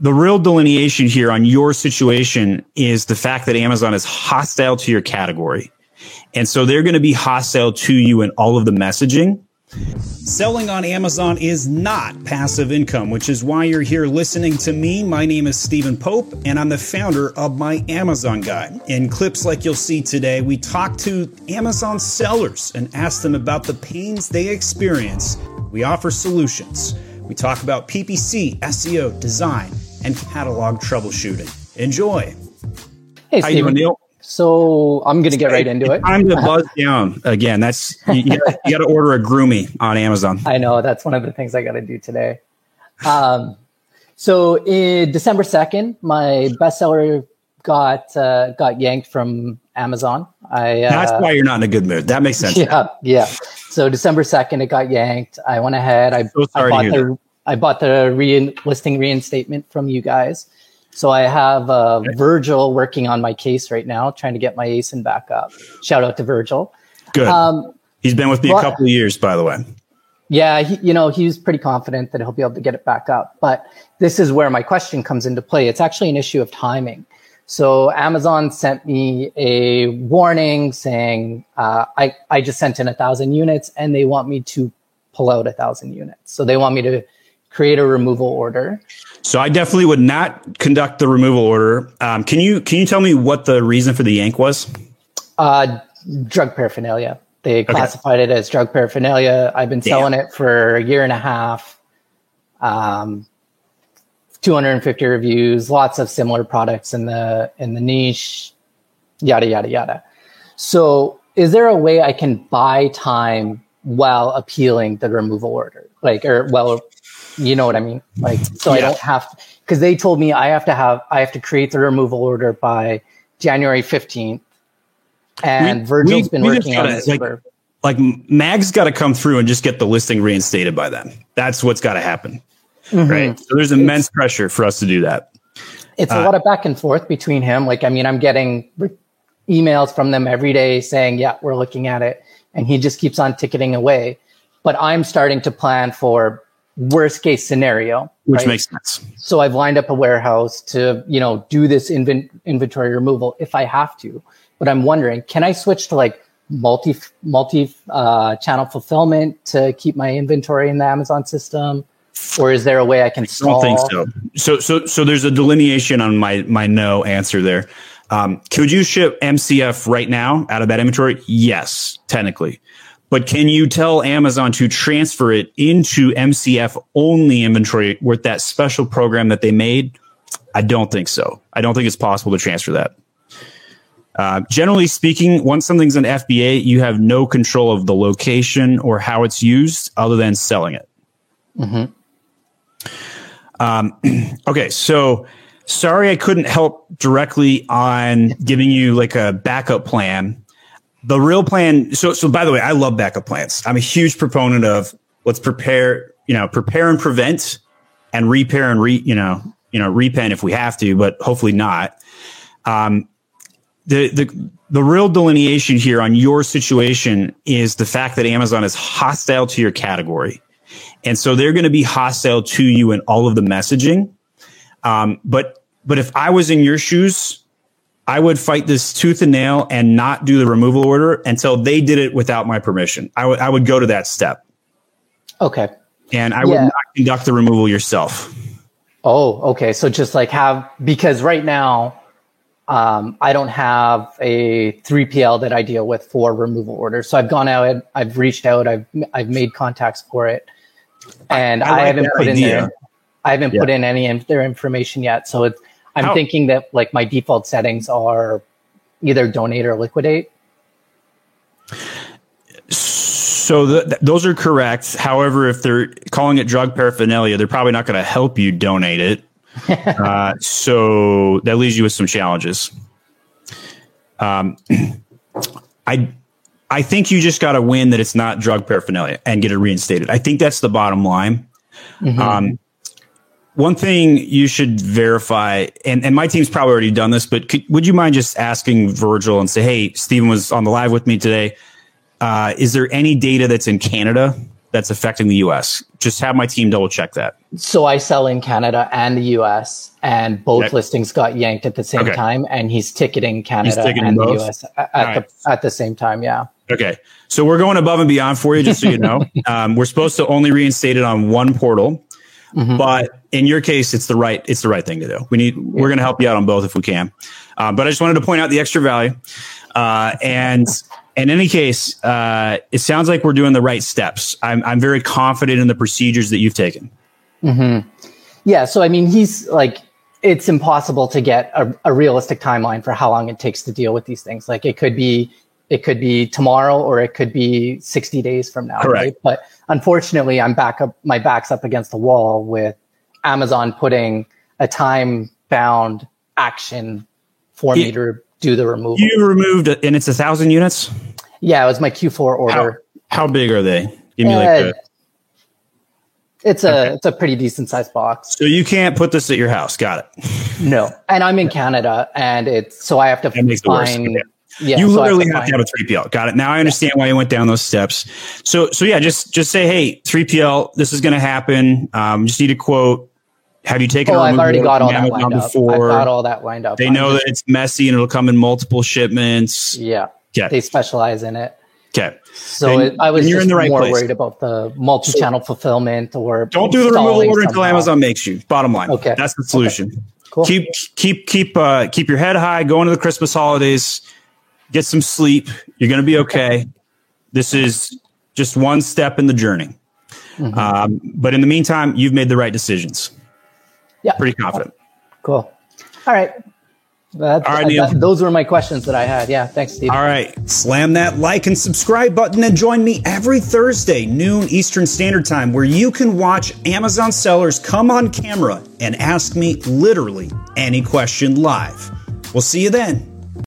the real delineation here on your situation is the fact that Amazon is hostile to your category. And so they're going to be hostile to you in all of the messaging. Selling on Amazon is not passive income, which is why you're here listening to me. My name is Steven Pope, and I'm the founder of My Amazon Guy. In clips like you'll see today, we talk to Amazon sellers and ask them about the pains they experience. We offer solutions. We talk about PPC, SEO, design, and catalog troubleshooting. Enjoy. Hey, How Steven. Neil? So I'm going to get right into it. Time to buzz down again. That's you, you got to order a Groomie on Amazon. I know that's one of the things I got to do today. Um, so in December second, my bestseller got uh, got yanked from Amazon. I uh, that's why you're not in a good mood. That makes sense. Yeah, yeah. So December second, it got yanked. I went ahead. I, so I bought the I bought the re- listing reinstatement from you guys. So I have uh, okay. Virgil working on my case right now, trying to get my ASIN back up. Shout out to Virgil. Good. Um, He's been with me but, a couple of years, by the way. Yeah, he, you know, he's pretty confident that he'll be able to get it back up. But this is where my question comes into play. It's actually an issue of timing. So Amazon sent me a warning saying uh, I I just sent in a thousand units, and they want me to pull out a thousand units. So they want me to create a removal order. So I definitely would not conduct the removal order. Um, can you can you tell me what the reason for the yank was? Uh, drug paraphernalia. They classified okay. it as drug paraphernalia. I've been selling Damn. it for a year and a half. Um, 250 reviews, lots of similar products in the in the niche, yada yada yada. So, is there a way I can buy time while appealing the removal order? Like, or well, you know what I mean? Like, so yeah. I don't have because they told me I have to have, I have to create the removal order by January 15th. And we, Virgil's we, been we working on it. Like, like MAG's got to come through and just get the listing reinstated by then. That's what's got to happen. Mm-hmm. Right. So there's immense it's, pressure for us to do that. It's uh, a lot of back and forth between him. Like, I mean, I'm getting emails from them every day saying, yeah, we're looking at it. And he just keeps on ticketing away. But I'm starting to plan for worst case scenario. Which right? makes sense. So I've lined up a warehouse to, you know, do this inven- inventory removal if I have to. But I'm wondering, can I switch to like multi multi uh, channel fulfillment to keep my inventory in the Amazon system? Or is there a way I can stall? I don't think so. So so so there's a delineation on my my no answer there. Um, could you ship MCF right now out of that inventory? Yes, technically. But can you tell Amazon to transfer it into MCF only inventory with that special program that they made? I don't think so. I don't think it's possible to transfer that. Uh, generally speaking, once something's in FBA, you have no control of the location or how it's used other than selling it. Mm-hmm. Um, okay, so sorry I couldn't help directly on giving you like a backup plan the real plan. So, so by the way, I love backup plans. I'm a huge proponent of let's prepare, you know, prepare and prevent and repair and re, you know, you know, repent if we have to, but hopefully not. Um, the, the, the real delineation here on your situation is the fact that Amazon is hostile to your category. And so they're going to be hostile to you in all of the messaging. Um, but, but if I was in your shoes, I would fight this tooth and nail and not do the removal order until they did it without my permission. I would I would go to that step. Okay. And I yeah. would not conduct the removal yourself. Oh, okay. So just like have because right now um, I don't have a 3PL that I deal with for removal orders. So I've gone out, I've reached out, I've I've made contacts for it, and I, I, like I haven't put idea. in there. I haven't yeah. put in any of their information yet. So it's I'm How? thinking that like my default settings are either donate or liquidate. So the, those are correct. However, if they're calling it drug paraphernalia, they're probably not going to help you donate it. uh, so that leaves you with some challenges. Um, I I think you just got to win that it's not drug paraphernalia and get it reinstated. I think that's the bottom line. Mm-hmm. Um, one thing you should verify, and, and my team's probably already done this, but could, would you mind just asking Virgil and say, hey, Steven was on the live with me today. Uh, is there any data that's in Canada that's affecting the US? Just have my team double check that. So I sell in Canada and the US, and both listings got yanked at the same okay. time, and he's ticketing Canada he's ticketing and both? the US at, right. the, at the same time. Yeah. Okay. So we're going above and beyond for you, just so you know. um, we're supposed to only reinstate it on one portal. Mm-hmm. But in your case, it's the right it's the right thing to do. We need we're going to help you out on both if we can. Uh, but I just wanted to point out the extra value. Uh, and in any case, uh, it sounds like we're doing the right steps. I'm I'm very confident in the procedures that you've taken. Mm-hmm. Yeah. So I mean, he's like it's impossible to get a, a realistic timeline for how long it takes to deal with these things. Like it could be it could be tomorrow or it could be 60 days from now. Correct. Right? But unfortunately, I'm back up, my back's up against the wall with Amazon putting a time bound action for me to do the removal. You removed, it and it's a thousand units? Yeah, it was my Q4 order. How, how big are they? Give me uh, like a, it's a okay. it's a pretty decent sized box. So you can't put this at your house. Got it. No, and I'm in Canada, and it's so I have to find yeah, you so literally have, to have a 3PL. Got it. Now I understand yeah. why you went down those steps. So, so yeah, just, just say, Hey, 3PL, this is going to happen. Um, just need a quote. Have you taken? Oh, I've already got all that lined before? I've got all that lined up. They know that it's messy and it'll come in multiple shipments. Yeah. Okay. They specialize in it. Okay. So it, I was you're in the right more place. worried about the multi-channel so, fulfillment or don't do the removal order until Amazon makes you. Bottom line. Okay. That's the solution. Okay. Cool. Keep keep keep uh, keep your head high. Going to the Christmas holidays get some sleep. You're going to be okay. This is just one step in the journey. Mm-hmm. Um, but in the meantime, you've made the right decisions. Yeah. Pretty confident. Cool. All right. That, All right, Neil. That, those were my questions that I had. Yeah, thanks, Steve. All right, slam that like and subscribe button and join me every Thursday, noon Eastern Standard Time, where you can watch Amazon sellers come on camera and ask me literally any question live. We'll see you then.